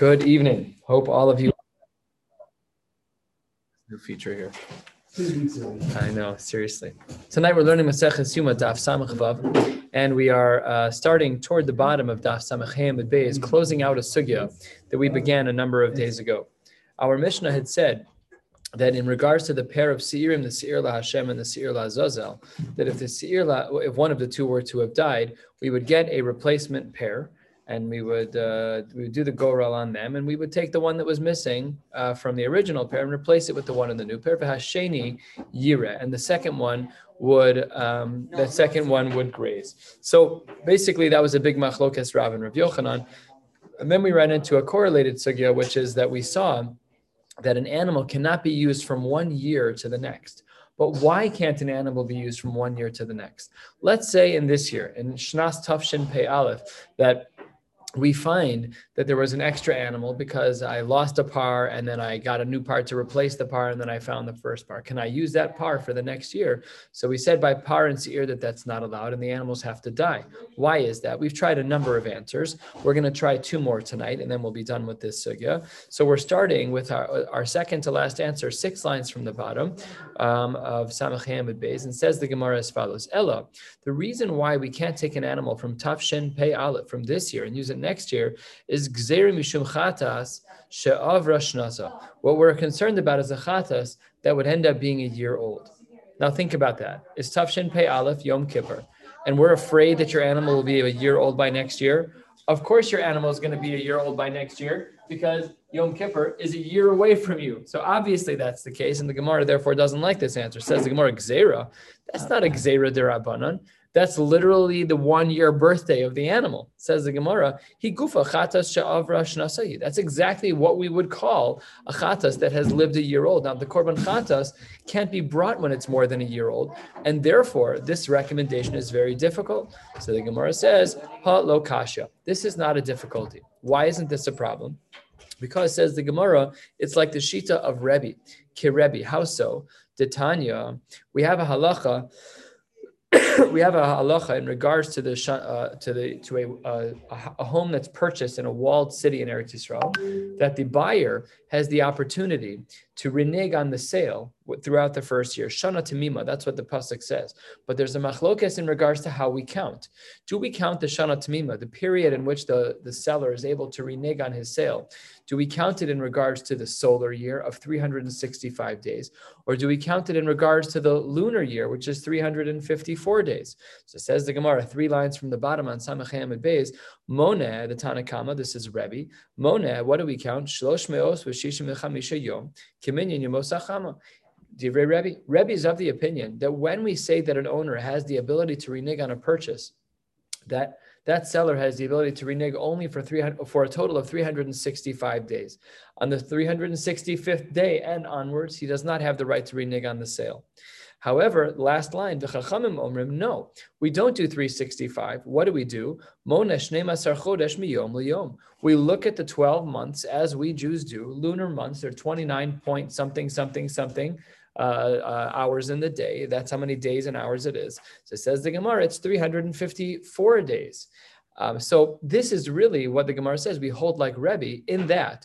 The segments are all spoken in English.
Good evening. Hope all of you. New feature here. I know, seriously. Tonight we're learning Maseches Yuma Daf Samach Vav, and we are uh, starting toward the bottom of Daf Samach Hamid Beis, closing out a sugya that we began a number of days ago. Our Mishnah had said that in regards to the pair of Seirim, the Seir La Hashem and the Seir La Zazel, that if the Seir La, if one of the two were to have died, we would get a replacement pair and we would uh, we would do the goral on them, and we would take the one that was missing uh, from the original pair and replace it with the one in the new pair. Hasheni yira, and the second one would um, the second one would graze. So basically, that was a big machlokas Rav and Rav Yochanan, and then we ran into a correlated sugya, which is that we saw that an animal cannot be used from one year to the next. But why can't an animal be used from one year to the next? Let's say in this year, in Shnas Tafshin Pei Aleph, that we find that there was an extra animal because I lost a par and then I got a new par to replace the par and then I found the first par. Can I use that par for the next year? So we said by par and seir that that's not allowed and the animals have to die. Why is that? We've tried a number of answers. We're going to try two more tonight and then we'll be done with this sugya. So we're starting with our, our second to last answer, six lines from the bottom um, of Samach Beis and says the Gemara as follows. Ella, the reason why we can't take an animal from Tafshin Pei Aleph from this year and use it next year is Gzeri Mishum Chatas She'avra Shnasa. What we're concerned about is a Chatas that would end up being a year old. Now think about that. It's Tafshin Pei Aleph Yom Kippur, and we're afraid that your animal will be a year old by next year. Of course, your animal is going to be a year old by next year because Yom Kippur is a year away from you. So obviously that's the case, and the Gemara therefore doesn't like this answer. Says the Gemara Gzera. That's not a Gzera derabanan. That's literally the one year birthday of the animal. Says the Gemara, he gufa chatas sha'avra shnasayi. That's exactly what we would call a chatas that has lived a year old. Now, the korban chatas can't be brought when it's more than a year old, and therefore this recommendation is very difficult. So the Gemara says, ha lo kasha. This is not a difficulty. Why isn't this a problem? Because says the Gemara, it's like the shita of Rebbe, Kirebi. How so? Titania, we have a halacha we have a halacha in regards to the uh, to the to a, uh, a home that's purchased in a walled city in Eretz Yisrael, that the buyer has the opportunity to renege on the sale throughout the first year. Shana Tamima, that's what the pasuk says. But there's a machlokes in regards to how we count. Do we count the Shana Tamima, the period in which the, the seller is able to renege on his sale? Do we count it in regards to the solar year of 365 days? Or do we count it in regards to the lunar year, which is 354 days? So says the Gemara, three lines from the bottom on Samach Hamid Beis, Mone, the Tanakama, this is Rebbe. Mone, what do we count? Shlosh meos v'shishim yom, kiminyan yomosachama. Divrei Rebbe. Rebbe is of the opinion that when we say that an owner has the ability to renege on a purchase, that that seller has the ability to renege only for 300, for a total of 365 days. On the 365th day and onwards, he does not have the right to renege on the sale. However, last line, the Chachamim Omrim, no, we don't do 365. What do we do? We look at the 12 months as we Jews do, lunar months, they're 29 point something, something, something. Uh, uh, hours in the day. That's how many days and hours it is. So it says the Gemara, it's 354 days. Um, so this is really what the Gemara says. We hold like Rebbe in that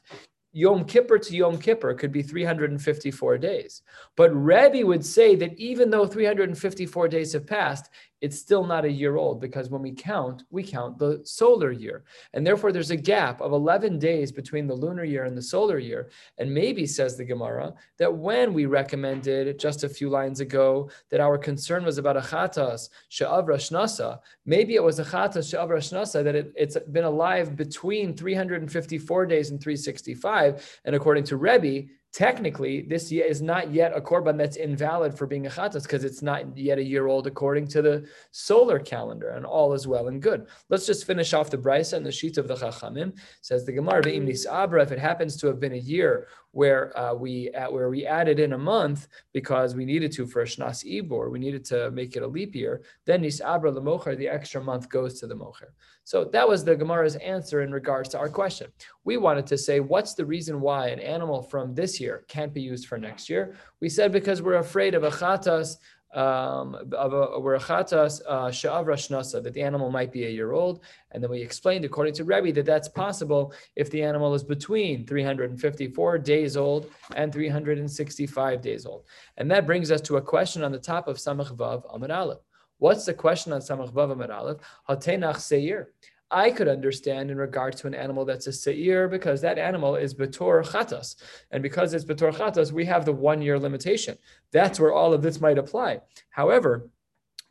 Yom Kippur to Yom Kippur could be 354 days. But Rebbe would say that even though 354 days have passed, it's still not a year old because when we count, we count the solar year. And therefore, there's a gap of 11 days between the lunar year and the solar year. And maybe, says the Gemara, that when we recommended just a few lines ago that our concern was about a chatas she'avra shnasa, maybe it was a chatas she'avra shnasa that it, it's been alive between 354 days and 365. And according to Rebbe, technically this is not yet a korban that's invalid for being a chatas because it's not yet a year old according to the solar calendar, and all is well and good. Let's just finish off the brisa and the sheet of the chachamim. Says the Gemara, abra, if it happens to have been a year where uh, we uh, where we added in a month because we needed to for a shnas ibor, we needed to make it a leap year. Then nisabra lemocher, the extra month goes to the mocher. So that was the Gemara's answer in regards to our question. We wanted to say, what's the reason why an animal from this year can't be used for next year? We said because we're afraid of a chatas um, that the animal might be a year old. And then we explained, according to Rebbe, that that's possible if the animal is between 354 days old and 365 days old. And that brings us to a question on the top of Samach Vav Amar Aleph. What's the question on Samach Vav Amar Aleph? Hatenach Seir. I could understand in regards to an animal that's a seir because that animal is betor chatas, and because it's betor chatas, we have the one year limitation. That's where all of this might apply. However,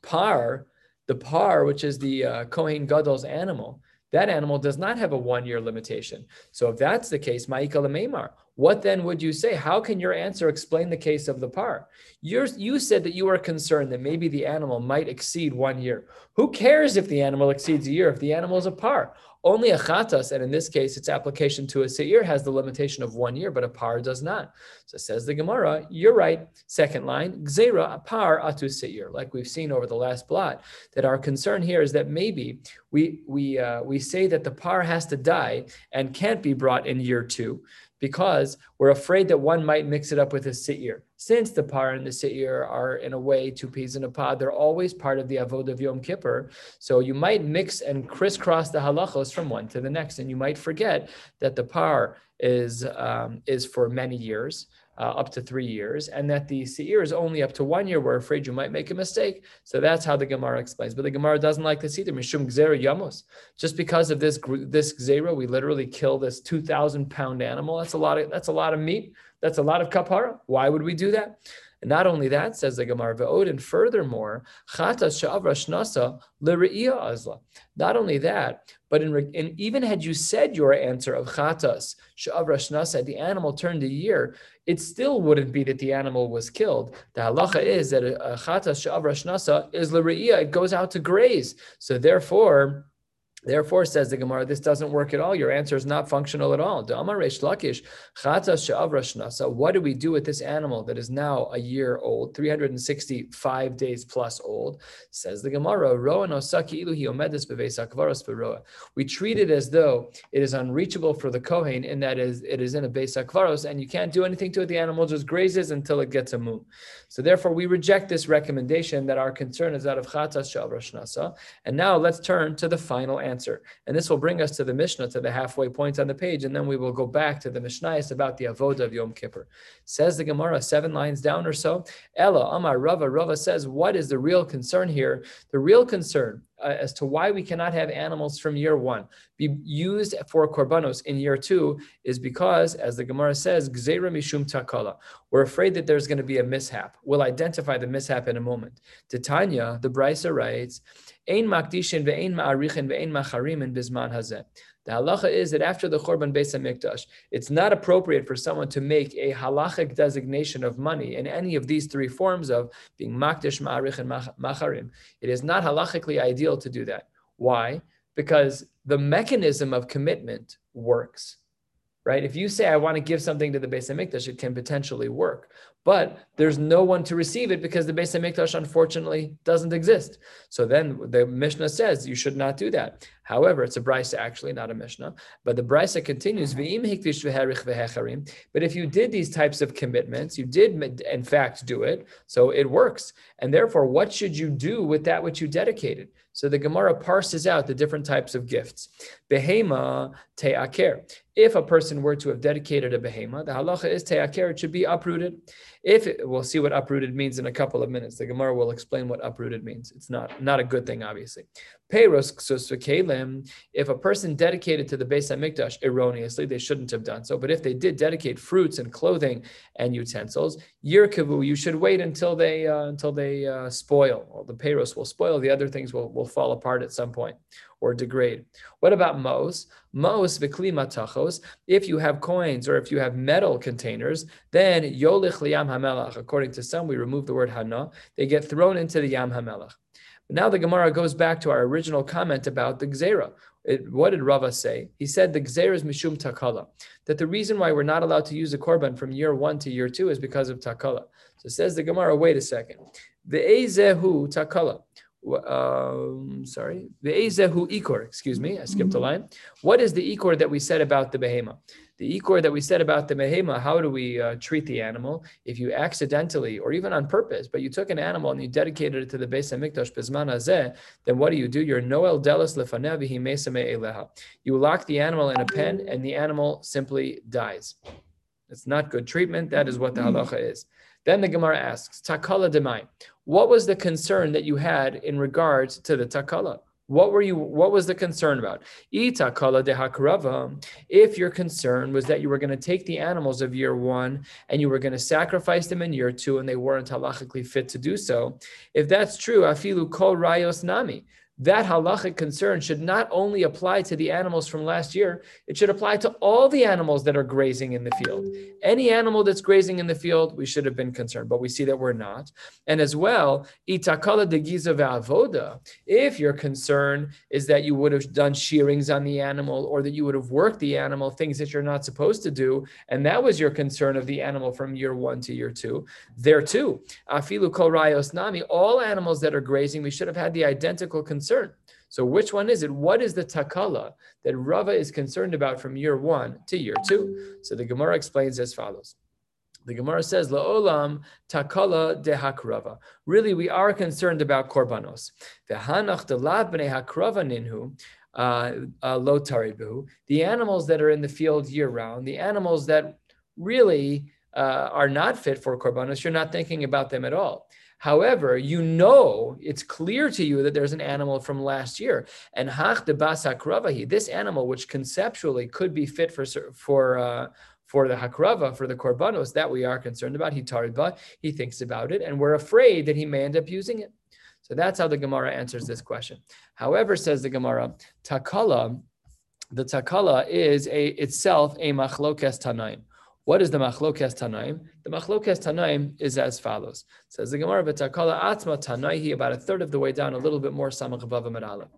par, the par, which is the uh, kohen gadol's animal, that animal does not have a one year limitation. So if that's the case, ma'ikal meimar, what then would you say? How can your answer explain the case of the par? You're, you said that you are concerned that maybe the animal might exceed one year. Who cares if the animal exceeds a year if the animal is a par? Only a chatas, and in this case, its application to a seir has the limitation of one year, but a par does not. So says the Gemara, you're right. Second line, gzera, a par atu seir, like we've seen over the last blot, that our concern here is that maybe we we uh, we say that the par has to die and can't be brought in year two because we're afraid that one might mix it up with a sitir. Since the par and the sitir are in a way two peas in a pod, they're always part of the avod of Yom Kippur. So you might mix and crisscross the halachos from one to the next, and you might forget that the par is um, is for many years uh, up to three years, and that the seir is only up to one year. We're afraid you might make a mistake. So that's how the Gemara explains. But the Gemara doesn't like this either. Mishum gzera yamos. Just because of this this gzera, we literally kill this two thousand pound animal. That's a lot of that's a lot of meat. That's a lot of kapara. Why would we do that? And not only that, says the Gemara Ve'od, and furthermore, azla. Not only that, but in, in, even had you said your answer of chatas sha'avra shnasa, the animal turned a year, it still wouldn't be that the animal was killed. The halacha is that a, a chatas sha'avra shnasa is l're'iyah, it goes out to graze. So therefore, Therefore, says the Gemara, this doesn't work at all. Your answer is not functional at all. What do we do with this animal that is now a year old, 365 days plus old? Says the Gemara, we treat it as though it is unreachable for the Kohen in that it is in a Beis Akvaros and you can't do anything to it. The animal just grazes until it gets a mum. So therefore, we reject this recommendation that our concern is that of Chatas Shavra And now let's turn to the final answer answer. And this will bring us to the Mishnah, to the halfway point on the page, and then we will go back to the Mishnayos about the Avodah of Yom Kippur. Says the Gemara, seven lines down or so. Ella, Amar Rava, Rava says, what is the real concern here? The real concern uh, as to why we cannot have animals from year one be used for korbanos in year two is because, as the Gemara says, gzeira mishum takala. We're afraid that there's going to be a mishap. We'll identify the mishap in a moment. Titania, the Brisa writes, Ein makdishin ve'ein ma'arichin ve'ein macharim bisman hazeh. The halacha is that after the Chorban Beis Hamikdash, it's not appropriate for someone to make a halachic designation of money in any of these three forms of being makdish, ma'arich, and macharim. It is not halachically ideal to do that. Why? Because the mechanism of commitment works right? If you say, I want to give something to the Beis HaMikdash, it can potentially work. But there's no one to receive it because the Beis HaMikdash, unfortunately, doesn't exist. So then the Mishnah says you should not do that. However, it's a brisa actually, not a Mishnah. But the brisa continues, mm-hmm. but if you did these types of commitments, you did in fact do it, so it works. And therefore, what should you do with that which you dedicated? So the Gemara parses out the different types of gifts. Behema te'aker. If a person were to have dedicated a behema, the halacha is te'aker, it should be uprooted. If it, we'll see what uprooted means in a couple of minutes. The Gemara will explain what uprooted means. It's not, not a good thing, obviously. Peiros if a person dedicated to the Beis HaMikdash erroneously, they shouldn't have done so. But if they did dedicate fruits and clothing and utensils, yirkavu, you should wait until they uh, until they uh, spoil. Well, the payros will spoil. The other things will, will fall apart at some point or degrade. What about mos? Mos v'klima tachos. If you have coins or if you have metal containers, then yolich liyam hamelach. According to some, we remove the word hana. They get thrown into the yam hamelach. Now the Gemara goes back to our original comment about the gzera. It, what did Rava say? He said the gzera is mishum takala. That the reason why we're not allowed to use a korban from year one to year two is because of takala. So says the Gemara, wait a second. The ezehu takala. Um, sorry, ve'ezehu ikor. Excuse me, I skipped a line. What is the ikor that we said about the behema? The ikor that we said about the behema. How do we uh, treat the animal if you accidentally or even on purpose, but you took an animal and you dedicated it to the Beis Hamikdash bezman hazeh? Then what do you do? You're noel delis lefanev eleha. You lock the animal in a pen, and the animal simply dies. It's not good treatment. That is what the halacha is. Then the Gemara asks, Takala demai. What was the concern that you had in regards to the takala? What were you? What was the concern about? Itakala de hakrava. If your concern was that you were going to take the animals of year one and you were going to sacrifice them in year two, and they weren't halachically fit to do so, if that's true, afilu kol rayos nami that halachic concern should not only apply to the animals from last year, it should apply to all the animals that are grazing in the field. Any animal that's grazing in the field, we should have been concerned, but we see that we're not. And as well, itakala de avoda. If your concern is that you would have done shearings on the animal or that you would have worked the animal, things that you're not supposed to do, and that was your concern of the animal from year one to year two, there too, afilu kol rayos nami, all animals that are grazing, we should have had the identical concern concern. So which one is it? What is the takala that Rava is concerned about from year one to year two? So the Gemara explains as follows. The Gemara says, "Laolam takala dehak Rava." Really, we are concerned about korbanos. V'hanach delav bnei hakrava ninhu uh, uh, lo taribu. The animals that are in the field year round, the animals that really uh, are not fit for korbanos, you're not thinking about them at all. However, you know it's clear to you that there's an animal from last year, and hach de basakravahi, this animal, which conceptually could be fit for for uh, for the hakrava, for the korbanos that we are concerned about. He tariba, he thinks about it, and we're afraid that he may end up using it. So that's how the Gemara answers this question. However, says the Gemara, takala, the takala is a itself a machlokes tanaim. What is the machlokes tanaim? The machlokes tanaim is as follows. It says the Gemara v'takala atma tanaihi about a third of the way down, a little bit more samach aleph.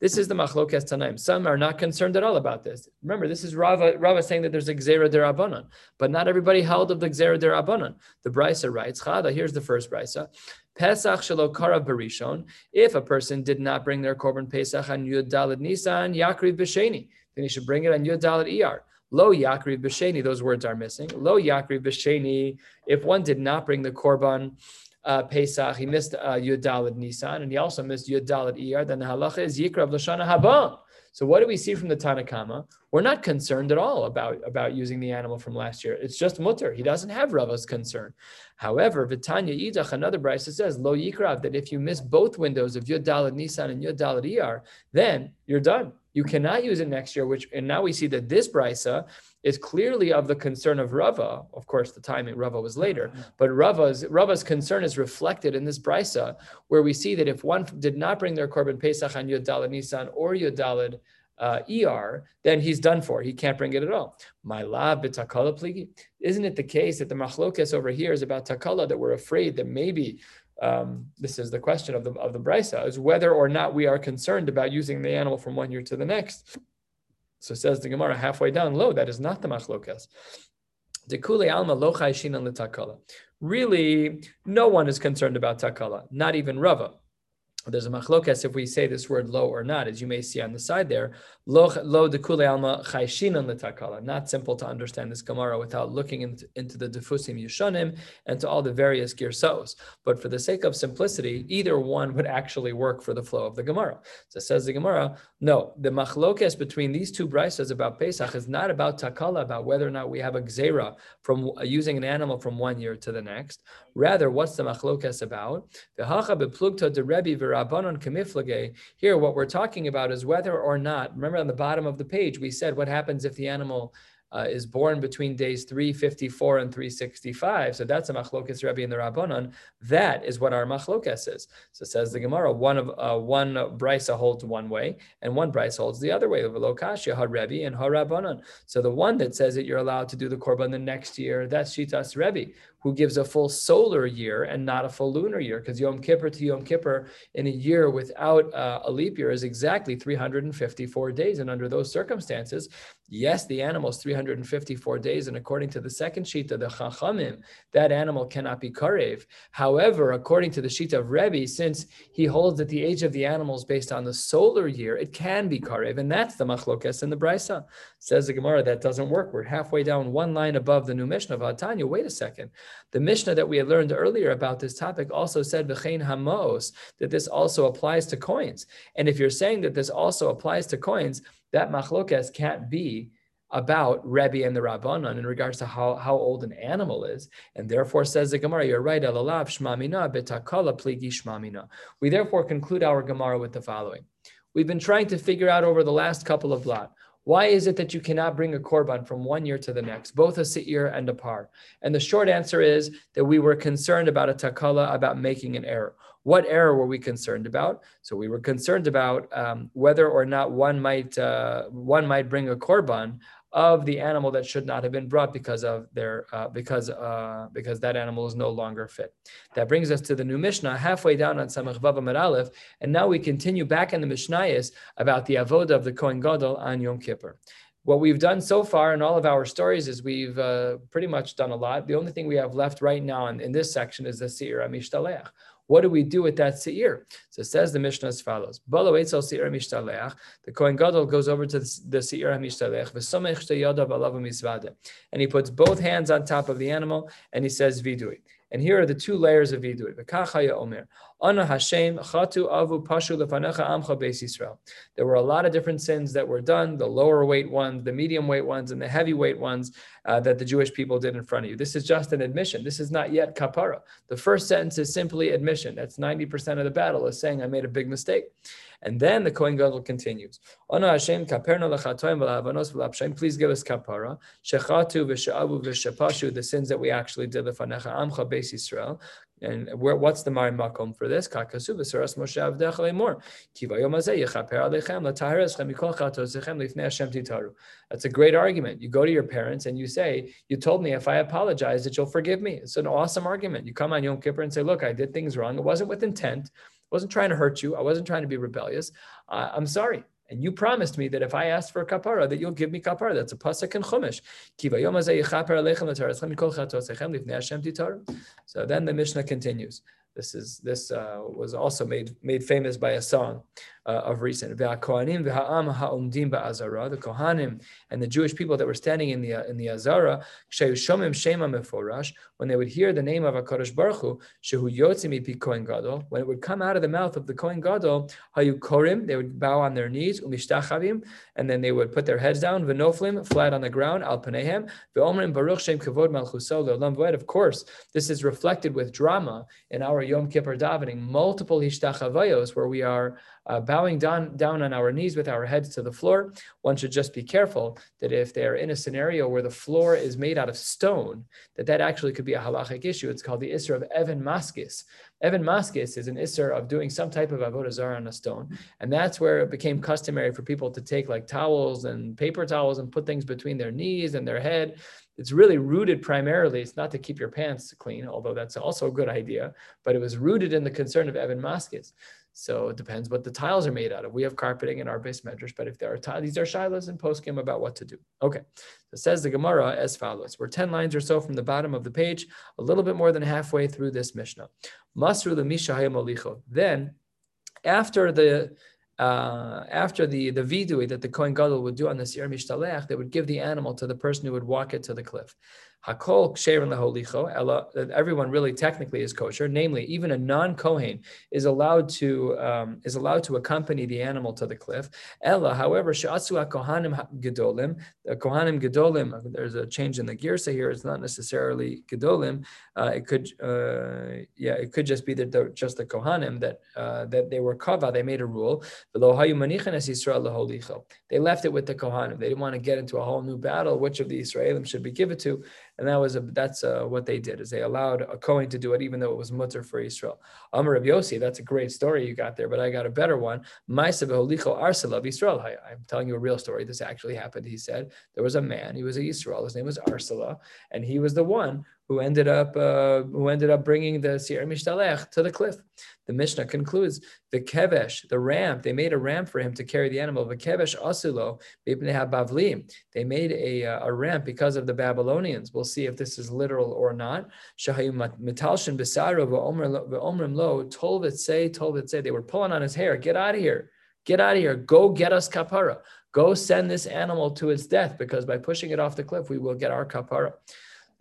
This is the machlokes tanaim. Some are not concerned at all about this. Remember, this is Rava, Rava saying that there's a gzera derabanan, but not everybody held of the gzera derabanan. The brisa writes, Chada, here's the first brisa. Pesach shelo kara barishon. If a person did not bring their korban Pesach on Yud Dalad Nisan, Yakriv b'sheni, then he should bring it on Yud Dalad Iyar. Lo yakri b'sheni, those words are missing. Lo yakri b'sheni, if one did not bring the korban uh, Pesach, he missed uh, Dalad Nisan, and he also missed Yud Dalad Iyar, then the halacha is Yikrav Lashana Haba. So what do we see from the Tanakama? We're not concerned at all about, about using the animal from last year. It's just mutter. He doesn't have Rava's concern. However, Vitanya Idach, another brisa says, Lo Yikrav, that if you miss both windows of Yud Dalad Nisan and Yud Iyar, then you're done. You cannot use it next year, which and now we see that this brisa is clearly of the concern of Rava. Of course, the timing Rava was later, mm-hmm. but Rava's Rava's concern is reflected in this brisa, where we see that if one did not bring their korban Pesach on Yud Dalad Nisan or Yud Dalad uh, ER, then he's done for. He can't bring it at all. My lab. Isn't it the case that the machlokes over here is about takala that we're afraid that maybe um, this is the question of the of the brisa is whether or not we are concerned about using the animal from one year to the next. So says the Gemara halfway down low. That is not the machlokas. Really, no one is concerned about takala, not even Rava there's a machlokas if we say this word lo or not, as you may see on the side there. Lo lo dekule alma chayshinan letakala. Not simple to understand this Gemara without looking into, the defusim yushanim and to all the various girsos. But for the sake of simplicity, either one would actually work for the flow of the Gemara. So says the Gemara, no, the machlokas between these two brisas about Pesach is not about takala, about whether or not we have a gzera from using an animal from one year to the next. Rather, what's the machlokas about? The hacha beplugta de Rebbe Rabbanon Kamiflage. Here, what we're talking about is whether or not, remember on the bottom of the page, we said what happens if the animal uh, is born between days 354 and 365. So that's a machlokas Rebbe in the Rabbanon. That is what our machlokas is. So says the Gemara, one of uh, one brisa holds one way, and one brisa holds the other way. Lokashia ha Rebbe and ha Rabbanon. So the one that says that you're allowed to do the korban the next year, that's shitas Rebbe. Who gives a full solar year and not a full lunar year, because Yom Kippur to Yom Kippur in a year without uh, a leap year is exactly 354 days. And under those circumstances, yes, the animal is 354 days. And according to the second sheet of the Chachamim, that animal cannot be karev. However, according to the sheet of Rebbe, since he holds that the age of the animal is based on the solar year, it can be karev. And that's the machlokas in the Brisa. Says the Gemara, that doesn't work. We're halfway down one line above the new Mishnah of Atanya. Wait a second. The Mishnah that we had learned earlier about this topic also said v'chein hamos that this also applies to coins. And if you're saying that this also applies to coins, that machlokas can't be about Rebbe and the Rabbanon in regards to how, how old an animal is. And therefore, says the Gemara, you're right, alalav shmamina betakala pligi shmamina. We therefore conclude our Gemara with the following. We've been trying to figure out over the last couple of blot why is it that you cannot bring a korban from one year to the next, both a seir and a par? And the short answer is that we were concerned about a takala, about making an error. What error were we concerned about? So we were concerned about um, whether or not one might uh, one might bring a korban of the animal that should not have been brought because of their uh, because uh, because that animal is no longer fit. That brings us to the new Mishnah halfway down on Samach Vav Aleph, and now we continue back in the Mishnayos about the avoda of the Kohen Gadol on Yom Kippur. What we've done so far in all of our stories is we've uh, pretty much done a lot. The only thing we have left right now in, in this section is the Seir Amishtalech. What do we do with that seir? So it says the Mishnah as follows. The Kohen Gadol goes over to the seir hamishtalech, and he puts both hands on top of the animal, and he says vidui. And here are the two layers of vidui. omer. Hashem avu. There were a lot of different sins that were done, the lower weight ones, the medium weight ones, and the heavyweight ones uh, that the Jewish people did in front of you. This is just an admission. This is not yet kapara. The first sentence is simply admission. That's 90% of the battle is saying I made a big mistake. And then the Kohen Gadol continues. Ona Hashem. Please give us kapara. Shechatu the sins that we actually did, amcha beis Yisrael. And where, what's the Mari Makom for this? Kakasu v'saras Moshe avdech le'mor. Kivayom hazeh yechaper mikol chatosechem lifnei Hashem titaru. That's a great argument. You go to your parents and you say, you told me if I apologize that you'll forgive me. It's an awesome argument. You come on Yom Kippur and say, look, I did things wrong. It wasn't with intent. Wasn't trying to hurt you. I wasn't trying to be rebellious. Uh, I'm sorry. And you promised me that if I asked for a kapara, that you'll give me kapara. That's a pasuk in Chumash. So then the Mishnah continues. This is this uh, was also made made famous by a song uh, of recent. The Kohanim and the Jewish people that were standing in the in the Azara, when they would hear the name of Hakadosh Baruch Hu, Shehu Yotzim Kohen Gadol, when it would come out of the mouth of the Kohen Gadol, Hayu Korim, they would bow on their knees, Umishtachavim, and then they would put their heads down, Venoflim, flat on the ground, Al Panehem, Ve'omrim Baruch Shem Kavod Malchuso Le'olam Of course, this is reflected with drama in our Yom Kippur davening, multiple Hishtachavayos where we are uh, bowing down, down on our knees with our heads to the floor, one should just be careful that if they're in a scenario where the floor is made out of stone, that that actually could be a halachic issue. It's called the Isser of Evan Maskis. Evan Maskis is an Isser of doing some type of Avodah Zarah on a stone. And that's where it became customary for people to take like towels and paper towels and put things between their knees and their head it's really rooted primarily, it's not to keep your pants clean, although that's also a good idea, but it was rooted in the concern of Evan Maskis. So it depends what the tiles are made out of. We have carpeting in our beis medrash, but if there are tiles, these are shilas and poskim about what to do. Okay, so it says the Gemara as follows. We're 10 lines or so from the bottom of the page, a little bit more than halfway through this Mishnah. Masru the Then, after the uh, after the the vidui that the Kohen Gadol would do on the Sir Mishtalech, they would give the animal to the person who would walk it to the cliff. Hakol ksherin leholicho. Everyone really technically is kosher. Namely, even a non-kohen is allowed to um, is allowed to accompany the animal to the cliff. Ella, however, she'atzu kohanim gedolim. The kohanim gedolim. There's a change in the girsa here. It's not necessarily gedolim. Uh, it could, uh, yeah, it could just be that just the kohanim that uh, that they were kava. They made a rule. They left it with the kohanim. They didn't want to get into a whole new battle. Which of the Israelim should be given to? And that was a, that's uh, what they did is they allowed a Kohen to do it even though it was mutter for Israel. Amar Rabbi Yossi, that's a great story you got there, but I got a better one. Ma'asav Arsala of Israel. I'm telling you a real story. This actually happened. He said there was a man. He was a Israel. His name was Arsala, and he was the one who ended up uh, who ended up bringing the Sir Mishtalech to the cliff. The Mishnah concludes the kevesh, the ramp. They made a ramp for him to carry the animal. The kevesh asulo bavlim. They made a, uh, a ramp because of the Babylonians. We'll see if this is literal or not. Shahayu mitalshin besaro v'omrim lo tolvet say tolvet say. They were pulling on his hair. Get out of here. Get out of here. Go get us kapara. Go send this animal to its death because by pushing it off the cliff, we will get our kapara.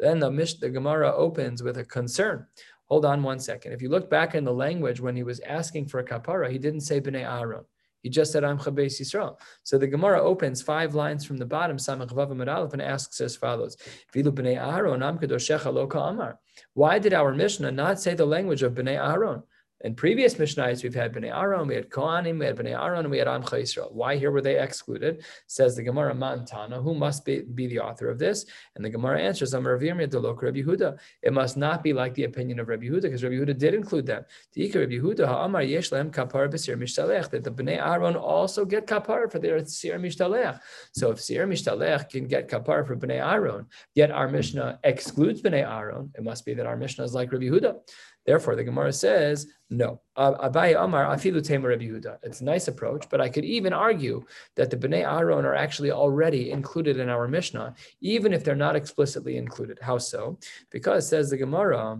Then the, Mish, the Gemara opens with a concern. Hold on one second. If you look back in the language when he was asking for a kapara, he didn't say b'nei Aaron. He just said, I'm Chabes Yisrael. So the Gemara opens five lines from the bottom, Samach Vav and asks as follows, Vilu b'nei Aaron, am kedoshecha lo amar. Why did our Mishnah not say the language of b'nei Aaron? In previous Mishnahs, we've had Bnei Aaron, we had Kohanim, we had Bnei Aaron, we had Amcha Yisrael. Why here were they excluded? Says the Gemara Mantana, who must be, be the author of this? And the Gemara answers, am Amar Rabbi Yehuda. It must not be like the opinion of Rabbi Yehuda, because Rabbi Yehuda did include them. Rabbi Yehuda, Ha'amar Yeshlem Kapar B'Sir Mishtalech, that the Bnei Aaron also get Kapar for their Sir Mishtalech. So if Sir Mishtalech can get Kapar for Bnei Aaron, yet our Mishnah excludes Bnei Aaron, it must be that our Mishnah is like Rabbi Yehuda. Therefore, the Gemara says, no. Abaye Amar Afilu Yehuda. It's a nice approach, but I could even argue that the Bnei Aaron are actually already included in our Mishnah, even if they're not explicitly included. How so? Because says the Gemara,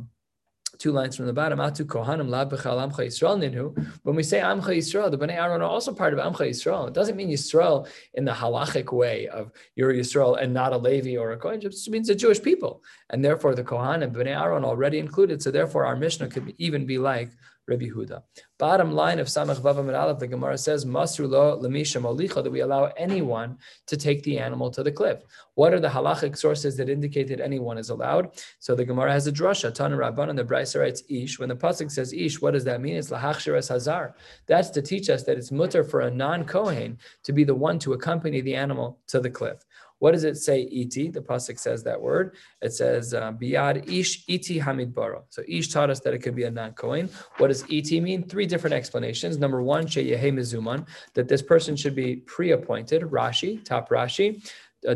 two lines from the bottom, Atu Kohanim Labechal Amcha Yisrael Ninhu. When we say Amcha Yisrael, the Bnei Aaron are also part of Amcha Yisrael. It doesn't mean Yisrael in the halachic way of you're Yisrael and not a Levi or a Kohen. It just means the Jewish people. And therefore the Kohanim, and Bnei Aaron already included. So therefore our Mishnah could even be like Rabbi Huda. Bottom line of Samach Vavam and Aleph, the Gemara says, Masru lo lemisha molicha, that we allow anyone to take the animal to the cliff. What are the halachic sources that indicate that anyone is allowed? So the Gemara has a drasha, Tan Rabban, and the Brisa writes Ish. When the pasuk says Ish, what does that mean? It's lahachshiras hazar. That's to teach us that it's mutter for a non-kohen to be the one to accompany the animal to the cliff. What does it say, iti? The pasuk says that word. It says uh, biyad ish iti hamidbaro. So ish taught us that it could be a non-kohen. What does iti mean? Three different explanations. Number one, sheyehe mizuman, that this person should be pre-appointed. Rashi, top Rashi. He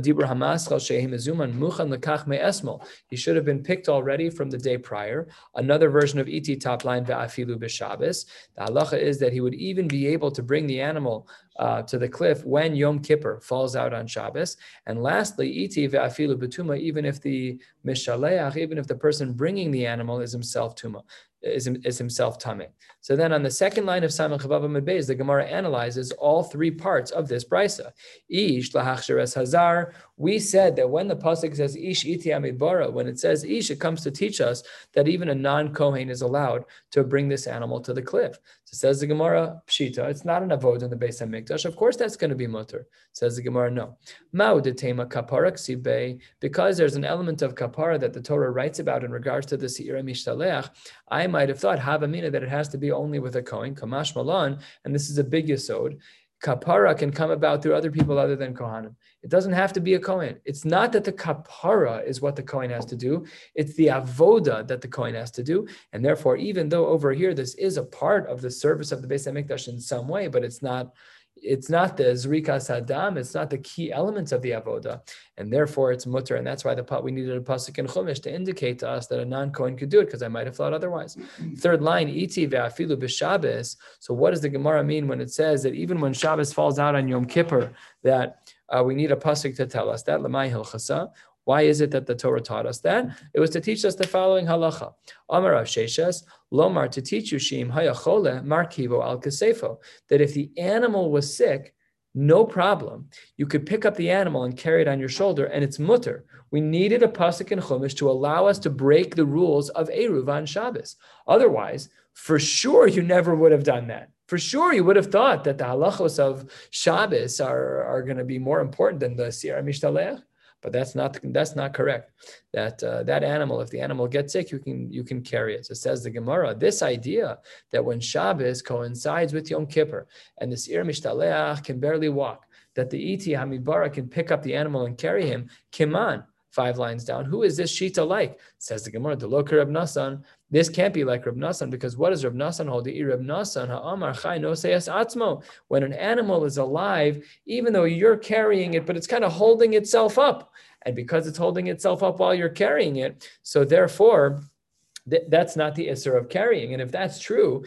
should have been picked already from the day prior. Another version of Iti top line Ve'afilu B'Shabbos. The halacha is that he would even be able to bring the animal uh, to the cliff when Yom Kippur falls out on Shabbos. And lastly, Iti Ve'afilu even if the Mishaleach, even if the person bringing the animal is himself Tuma is, is himself tamei. So then on the second line of Simon Chavava Beis, the Gemara analyzes all three parts of this brisa. Ish lahachsheres hazar. We said that when the pasuk says ish iti amidbara, when it says ish, it comes to teach us that even a non-kohen is allowed to bring this animal to the cliff. So says the Gemara pshita. It's not an avod in the Beis Hamikdash. Of course, that's going to be mutter. Says the Gemara no. Mao detema kapara because there's an element of kapara that the Torah writes about in regards to the seira mishtaleach. I might have thought havamina that it has to be only with a Kohen, Kamash Malan, and this is a big yisod. Kapara can come about through other people other than Kohanim. It doesn't have to be a Kohen. It's not that the kapara is what the Kohen has to do, it's the avoda that the Kohen has to do. And therefore, even though over here this is a part of the service of the Beis HaMikdash in some way, but it's not it's not the Zrika Sadam, it's not the key elements of the Avoda, and therefore it's mutter, and that's why the we needed a pasuk in Chumash to indicate to us that a non-Kohen could do it, because I might have thought otherwise. Third line, iti ve'afilu b'Shabbos. So what does the Gemara mean when it says that even when Shabbos falls out on Yom Kippur, that uh, we need a pasuk to tell us that lamai hilchasa. Why is it that the Torah taught us that? It was to teach us the following halacha. Amar Rav Sheshes, Lomar, to teach you Shim Hayachole, Markivo al Kasefo, that if the animal was sick, no problem. You could pick up the animal and carry it on your shoulder, and it's mutter. We needed a pasuk in Chumash to allow us to break the rules of Eruv on Shabbos. Otherwise, for sure, you never would have done that. For sure, you would have thought that the halachos of Shabbos are, are going to be more important than the Sierra Mishtalech. But that's not that's not correct. That uh, that animal, if the animal gets sick, you can you can carry it. So says the Gemara. This idea that when Shabbos coincides with Yom Kippur and the Seir Mishtaleach can barely walk, that the Iti hamibara can pick up the animal and carry him, Kiman, five lines down. Who is this Shita like? Says the Gemara, the Lokar Reb Nasan. This can't be like Reb Nasan because what does Reb Nasan hold? Reb Nasan ha'amar chai no atzmo. When an animal is alive, even though you're carrying it, but it's kind of holding itself up. And because it's holding itself up while you're carrying it, so therefore, that's not the isser of carrying. And if that's true,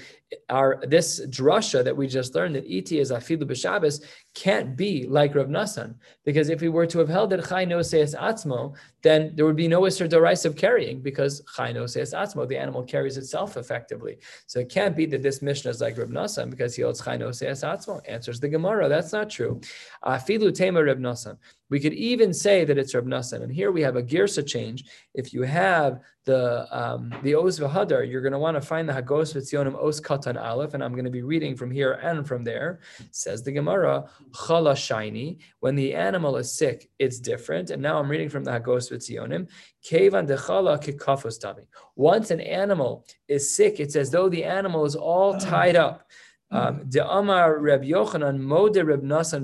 our this drasha that we just learned that et is afilu b'Shabbos can't be like Rav Nasan because if we were to have held that chay no seis atzmo, then there would be no dorais of carrying because chay no seis atzmo, the animal carries itself effectively. So it can't be that this mishnah is like Rav Nasan because he holds chay no seis atzmo. Answers the Gemara. That's not true. Afilu tema Rav Nasan. We could even say that it's Rav Nasan. And here we have a girsa change. If you have the um, the Oz V'Hadar, you're going to want to find the Hagos V'Tzionim os Oz Katan Aleph, and I'm going to be reading from here and from there. Says the Gemara, Chala Shiny. When the animal is sick, it's different. And now I'm reading from the Hagos V'Tzionim. Kevan Dechala Kikafos Tami. Once an animal is sick, it's as though the animal is all ah. tied up. Um, the Amar Reb Yochanan Mode Reb Nasan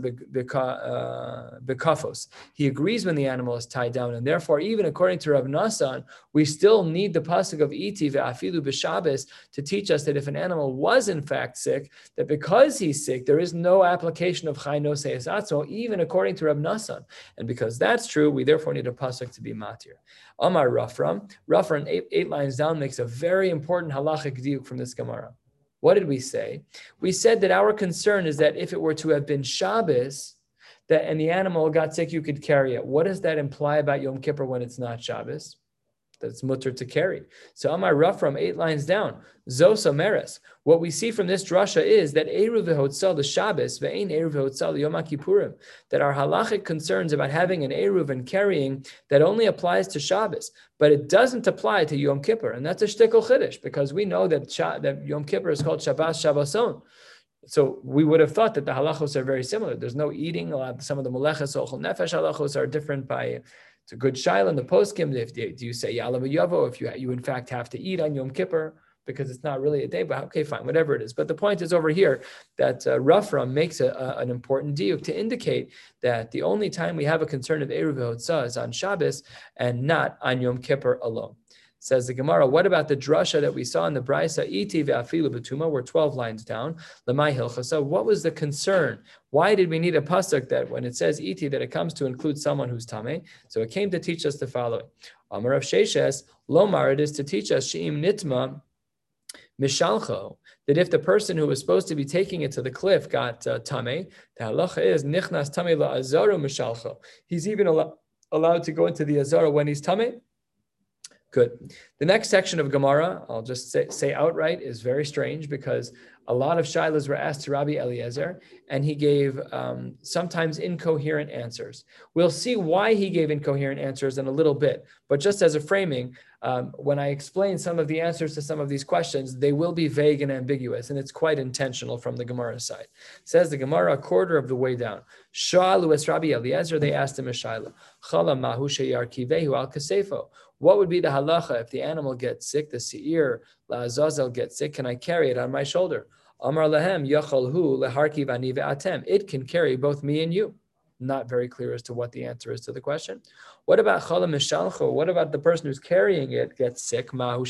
uh, Bekafos. He agrees when the animal is tied down, and therefore, even according to Reb Nasan, we still need the pasuk of Iti ve'afilu b'Shabbos to teach us that if an animal was in fact sick, that because he's sick, there is no application of Chai no Atzo, even according to Reb Nasan. And because that's true, we therefore need a pasuk to be matir. Amar Rafram, Rafram eight, eight lines down makes a very important halachic diuk from this Gemara. What did we say? We said that our concern is that if it were to have been Shabbos, that and the animal got sick, you could carry it. What does that imply about Yom Kippur when it's not Shabbos? That's mutter to carry. So Amar Rafram, eight lines down, Zosa Meres. What we see from this drasha is that Eruv Hotzal the Shabbos, Ve'ein Eruv Hotzal Yom Kippurim, that our halachic concerns about having an Eruv and carrying that only applies to Shabbos, but it doesn't apply to Yom Kippur, and that's a shtickle chiddush because we know that, that Yom Kippur is called Shabbos Shabboson. So we would have thought that the halachos are very similar. There's no eating. Some of the melechas, nefesh halachos are different by it's a good shaila in the. If do you say yalav yavo if you you in fact have to eat on Yom Kippur because it's not really a day, but okay, fine, whatever it is. But the point is over here that uh, Rafram makes a, a, an important diuk to indicate that the only time we have a concern of Eruv is on Shabbos and not on Yom Kippur alone. Says the Gemara, what about the drasha that we saw in the Brisa, iti ve'afilu betuma, we're 12 lines down, lemai hilchasa, what was the concern? Why did we need a pasuk that when it says iti, that it comes to include someone who's tame? So it came to teach us the following. Amar of Sheshes, lomar, it is to teach us, she'im nitma, mishalcho, that if the person who was supposed to be taking it to the cliff got uh, tame, the halacha is nichnas tame la azaru mishalcho. He's even al- allowed to go into the azara when he's tame, Good. The next section of Gemara, I'll just say, say, outright, is very strange because a lot of shilas were asked to Rabbi Eliezer, and he gave um, sometimes incoherent answers. We'll see why he gave incoherent answers in a little bit, but just as a framing, um, when I explain some of the answers to some of these questions, they will be vague and ambiguous, and it's quite intentional from the Gemara side. Says the Gemara, a quarter of the way down. Shalu es Rabbi Eliezer, they asked him a shaila. Chala mahu sheyar kivehu al kasefo. What would be the halacha if the animal gets sick, the seir, azazel gets sick? Can I carry it on my shoulder? Amar lahem yachal hu leharki vani atem. It can carry both me and you. Not very clear as to what the answer is to the question. What about mishalcho? What about the person who's carrying it gets sick? Mahu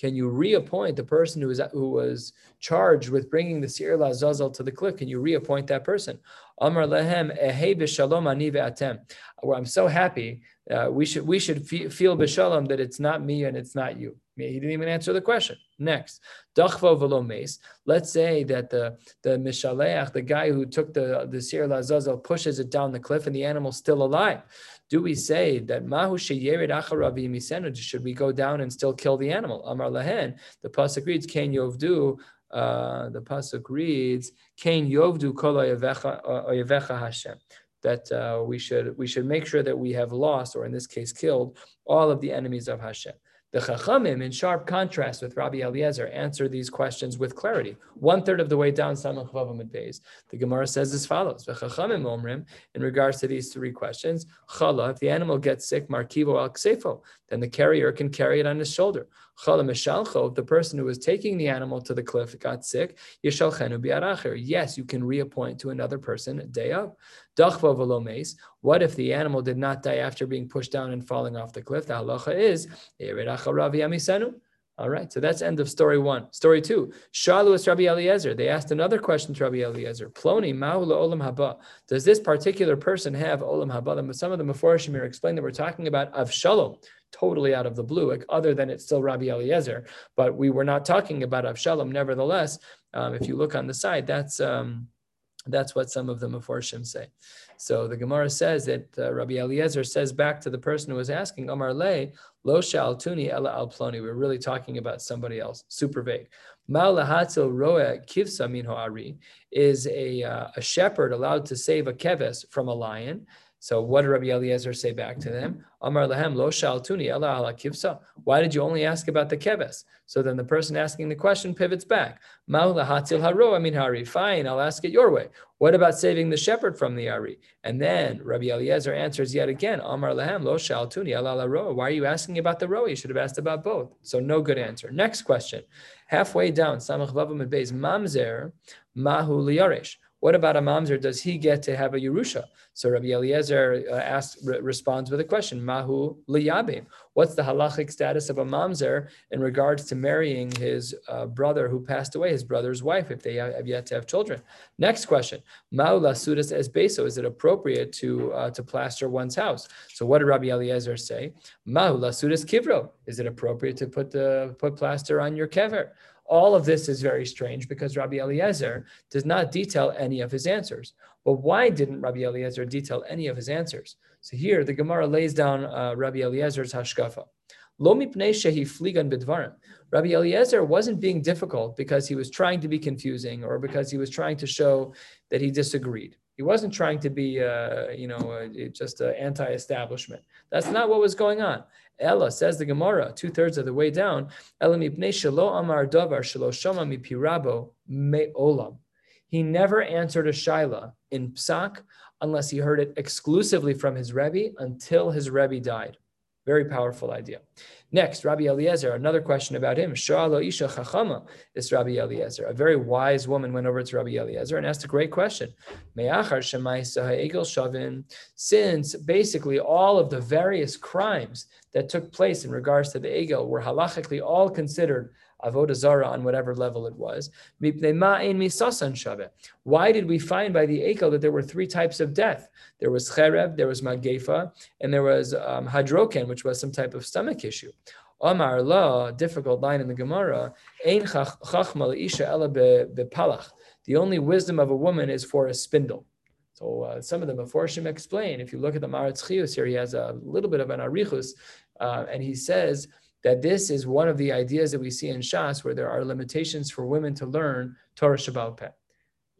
Can you reappoint the person who was who was charged with bringing the seir la azazel to the cliff? Can you reappoint that person? Amar lehem ehei b'shalom ani ve'atem. Well, I'm so happy uh, we should we should feel b'shalom that it's not me and it's not you. He didn't even answer the question. Next, dachvo v'lo Let's say that the the mishaleach, the guy who took the the sir lazazel, pushes it down the cliff and the animal's still alive. Do we say that mahu sheyerid acharavi? Should we go down and still kill the animal? Amar lahen. The pasuk reads, "Ken yovdu." Uh, the pasuk reads, "Ken yovdu kol oyevecha Hashem." that uh, we should we should make sure that we have lost, or in this case, killed all of the enemies of Hashem. The Chachamim, in sharp contrast with Rabbi Eliezer, answer these questions with clarity. One third of the way down Samach Vavam Beis, the Gemara says as follows: The Chachamim Omrim, in regards to these three questions, Chala, if the animal gets sick, Markivo al Ksefo, then the carrier can carry it on his shoulder. The person who was taking the animal to the cliff got sick, yes, you can reappoint to another person day of. What if the animal did not die after being pushed down and falling off the cliff? The halacha is all right, so that's end of story one. Story two, Shalu is Rabbi Eliezer. They asked another question to Rabbi Eliezer. Ploni ma'ula olam haba. Does this particular person have olam haba? Some of the Meforshim here explain that we're talking about Avshalom, totally out of the blue, other than it's still Rabbi Eliezer. But we were not talking about Avshalom. Nevertheless, um, if you look on the side, that's um, that's what some of the Meforshim say. So the Gemara says that uh, Rabbi Eliezer says back to the person who was asking, Omar Le, lo shal tuni ela al ploni. We're really talking about somebody else, super vague. Ma'alahatzil roa kivsa min ari is a, uh, a shepherd allowed to save a keves from a lion. So what did Rabbi Eliezer say back to them? Amar lahem lo shaltuni ela ala kivsa. Why did you only ask about the keves? So then the person asking the question pivots back. Ma'ula hatil haro amin hari. Fine, I'll ask it your way. What about saving the shepherd from the ari? And then Rabbi Eliezer answers yet again. Amar lahem lo shaltuni ela ala roa. Why are you asking about the roa? You should have asked about both. So no good answer. Next question. Halfway down, samach vavam mamzer mahu liyaresh. What about a mamzer? Does he get to have a Yerusha? So Rabbi Eliezer uh, asks, re- responds with a question, Mahu liyabim. What's the halachic status of a mamzer in regards to marrying his uh, brother who passed away, his brother's wife, if they have yet to have children? Next question, Mahu lasudas es beso. Is it appropriate to uh, to plaster one's house? So what did Rabbi Eliezer say? Mahu lasudas kivro. Is it appropriate to put the put plaster on your kever? All of this is very strange because Rabbi Eliezer does not detail any of his answers. But why didn't Rabbi Eliezer detail any of his answers? So here the Gemara lays down uh, Rabbi Eliezer's hashkafa. Lo mipnei shehi fligan bidvarim. Rabbi Eliezer wasn't being difficult because he was trying to be confusing or because he was trying to show that he disagreed. He wasn't trying to be, uh, you know, uh, just an anti-establishment. That's not what was going on. Ella says the Gemara, two thirds of the way down. amar davar mipirabo me olam. He never answered a shaila in psak unless he heard it exclusively from his rebbe until his rebbe died. Very powerful idea. Next, Rabbi Eliezer, another question about him. Sha'alo Isha Chachama is Rabbi Eliezer. A very wise woman went over to Rabbi Eliezer and asked a great question. Me'achar shavin. Since basically all of the various crimes that took place in regards to the Egel were halachically all considered avodah zara on whatever level it was. Why did we find by the Egel that there were three types of death? There was chereb, there was magefa, and there was um, hadroken, which was some type of stomach issue. Omar la, difficult line in the Gemara, ein chachma isha ela bepalach. The only wisdom of a woman is for a spindle. So uh, some of the Meforshim explain. If you look at the Maharatz here, he has a little bit of an arichus, uh, and he says that this is one of the ideas that we see in Shas, where there are limitations for women to learn Torah Shabbat.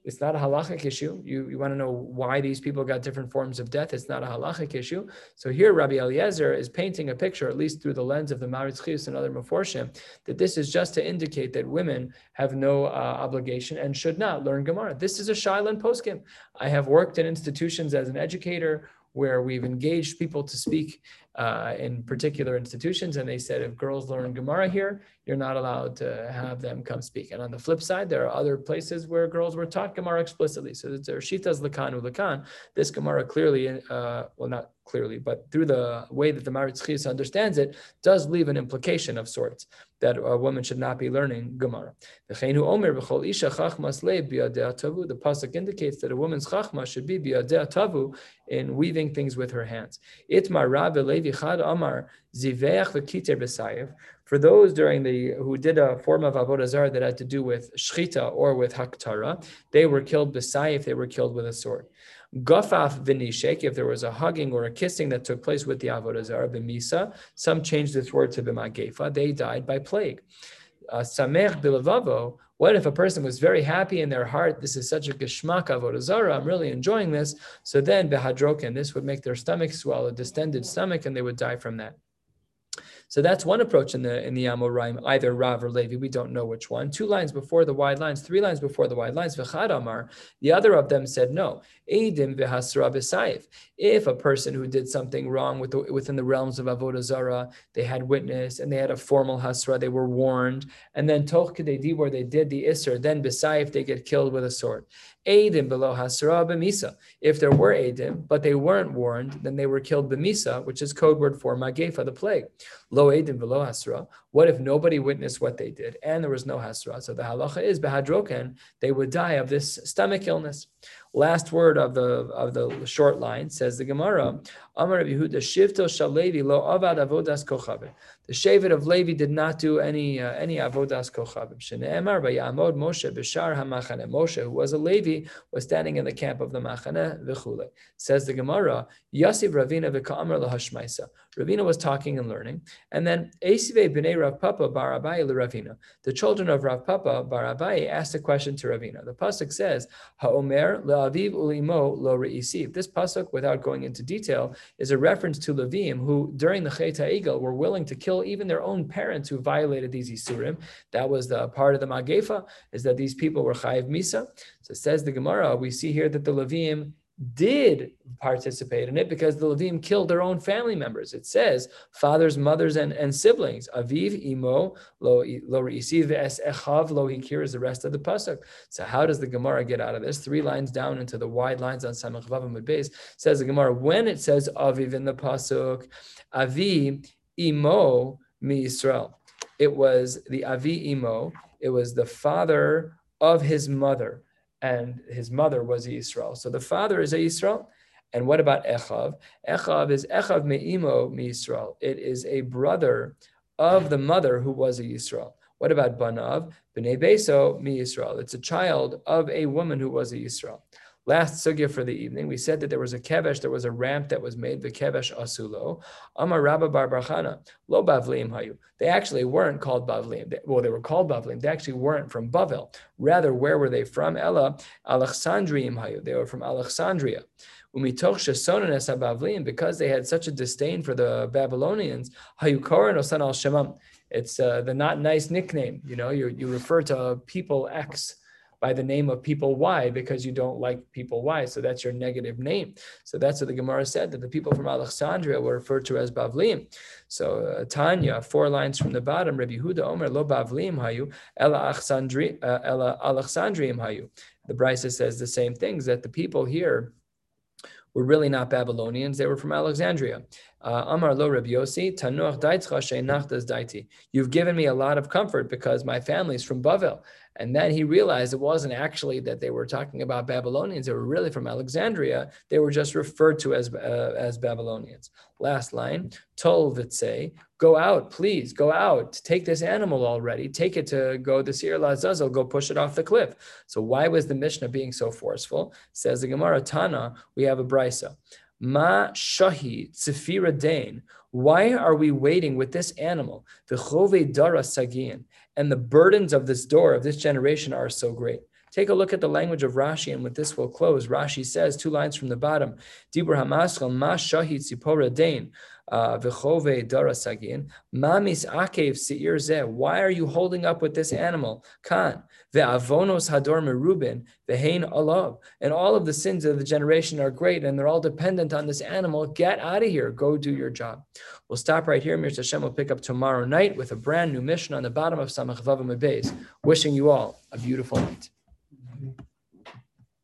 It's not a halachic issue. You, you want to know why these people got different forms of death. It's not a halachic issue. So here, Rabbi Eliezer is painting a picture, at least through the lens of the Maharatz and other Meforshim, that this is just to indicate that women have no uh, obligation and should not learn Gemara. This is a Shilan poskim. I have worked in institutions as an educator where we've engaged people to speak uh, in particular institutions, and they said if girls learn Gemara here, you're not allowed to have them come speak. And on the flip side, there are other places where girls were taught Gemara explicitly. So there's Shitas Lakanu Lakan. This Gemara clearly, uh, well, not clearly, but through the way that the Maharatz Chayes understands it, does leave an implication of sorts that a woman should not be learning Gemara. The pasuk indicates that a woman's chachma should be biyadeh tavu in weaving things with her hands. Itmar Rabbi Levi Chad Amar ziveach. For those during the who did a form of avodah zarah that had to do with shchita or with haktara, they were killed b'sayev. They were killed with a sword. Gafaf v'nishek, if there was a hugging or a kissing that took place with the avodah zarah, b'misa, some changed this word to b'magefa, they died by plague. Uh, Samech uh, what if a person was very happy in their heart? This is such a geshmak avodah zarah. I'm really enjoying this. So then behadroken, this would make their stomach swell, a distended stomach, and they would die from that. So that's one approach in the in the Amoraim, either Rav or Levi. We don't know which one. Two lines before the wide lines, three lines before the wide lines. V'chad Amar. The other of them said no. Eidim v'hasra b'sayif. If a person who did something wrong with the, within the realms of avodah zara, they had witness and they had a formal hasra, they were warned, and then toch kedei where they did the isser, then b'sayif they get killed with a sword. Eidim below hasra b'misa. If there were Eidim, but they weren't warned, then they were killed b'misa, which is code word for magefa, the plague. Lo Eidim below hasra. What if nobody witnessed what they did and there was no hasra? So the halacha is behadroken, they would die of this stomach illness. Last word of the of the short line says the Gemara, Amar Yehuda Shivto Shalevi lo avad avodas kochavim. The Shevet of Levi did not do any uh, any avodas kochavim. Sheneemar vayamod Moshe b'shar hamachane. Moshe, who was a Levi, was standing in the camp of the machane v'chule. Says the Gemara, Yasiv Ravina v'ka'amar lahashmaisa. Ravina was talking and learning, and then Esive b'nei Rav Papa Ravina. The children of Rav Papa bar asked a question to Ravina. The pasuk says, Ha'omer le'aviv ulimo lo re'isiv. This pasuk, without going into detail, is a reference to Levim, who during the Chet Ha'egel were willing to kill even their own parents who violated these Isurim. That was the part of the Magefa, is that these people were Chayiv Misa. So says the Gemara, we see here that the Levim did participate in it because the Levim killed their own family members. It says fathers, mothers, and, and siblings. Aviv, imo, lo lo reisiv es echav lo hikir is the rest of the pasuk. So how does the Gemara get out of this? Three lines down into the wide lines on Samach Vavam base says the Gemara when it says aviv in the pasuk, avi imo mi Yisrael. It was the avi imo. It was the father of his mother and his mother was Yisrael. So the father is a Yisrael. And what about Echav? Echav is Echav me'imo Yisrael. It is a brother of the mother who was a Yisrael. What about Banav? Bnei Beso Yisrael. It's a child of a woman who was a Yisrael. Last sugya for the evening, we said that there was a kevesh, there was a ramp that was made, the kevesh asulo. Amar Rabba Bar Barchana, lo bavlim hayu. They actually weren't called bavlim. well, they were called bavlim. They actually weren't from Bavel. Rather, where were they from? Ella Alexandrium hayu. They were from Alexandria. Because they had such a disdain for the Babylonians, hayukoran osan al shemam. It's uh, the not nice nickname. You know, you you refer to people X by the name of people Y because you don't like people Y. So that's your negative name. So that's what the Gemara said that the people from Alexandria were referred to as Bavlim. So uh, Tanya, four lines from the bottom, Rabbi Yehuda Omer lo Bavlim hayu ela Alexandrium hayu. The Brisa says the same things that the people here were really not Babylonians; they were from Alexandria. Uh, Amar lo Rabbi Yossi, Tanuach daiti. You've given me a lot of comfort because my family is from Bavel. And then he realized it wasn't actually that they were talking about Babylonians. They were really from Alexandria. They were just referred to as, uh, as Babylonians. Last line, Tol vitse, go out, please, go out. Take this animal already. Take it to go to Sir Lazazel, go push it off the cliff. So why was the Mishnah being so forceful? Says the Gemara Tana, we have a brisa. Ma shahi tzifira dain. Why are we waiting with this animal? The V'chove dara sagin. And the burdens of this door of this generation are so great. Take a look at the language of Rashi, and with this we'll close. Rashi says, two lines from the bottom, Dibur hamaschal ma shahid tzipora dain. Uh, v'chove dara. Mamis akev seir. Why are you holding up with this animal? Kan. avonos hador merubin. the hain alav. And all of the sins of the generation are great, and they're all dependent on this animal. Get out of here. Go do your job. We'll stop right here. Mir Hashem will pick up tomorrow night with a brand new mission on the bottom of Samach Vavim Wishing you all a beautiful night.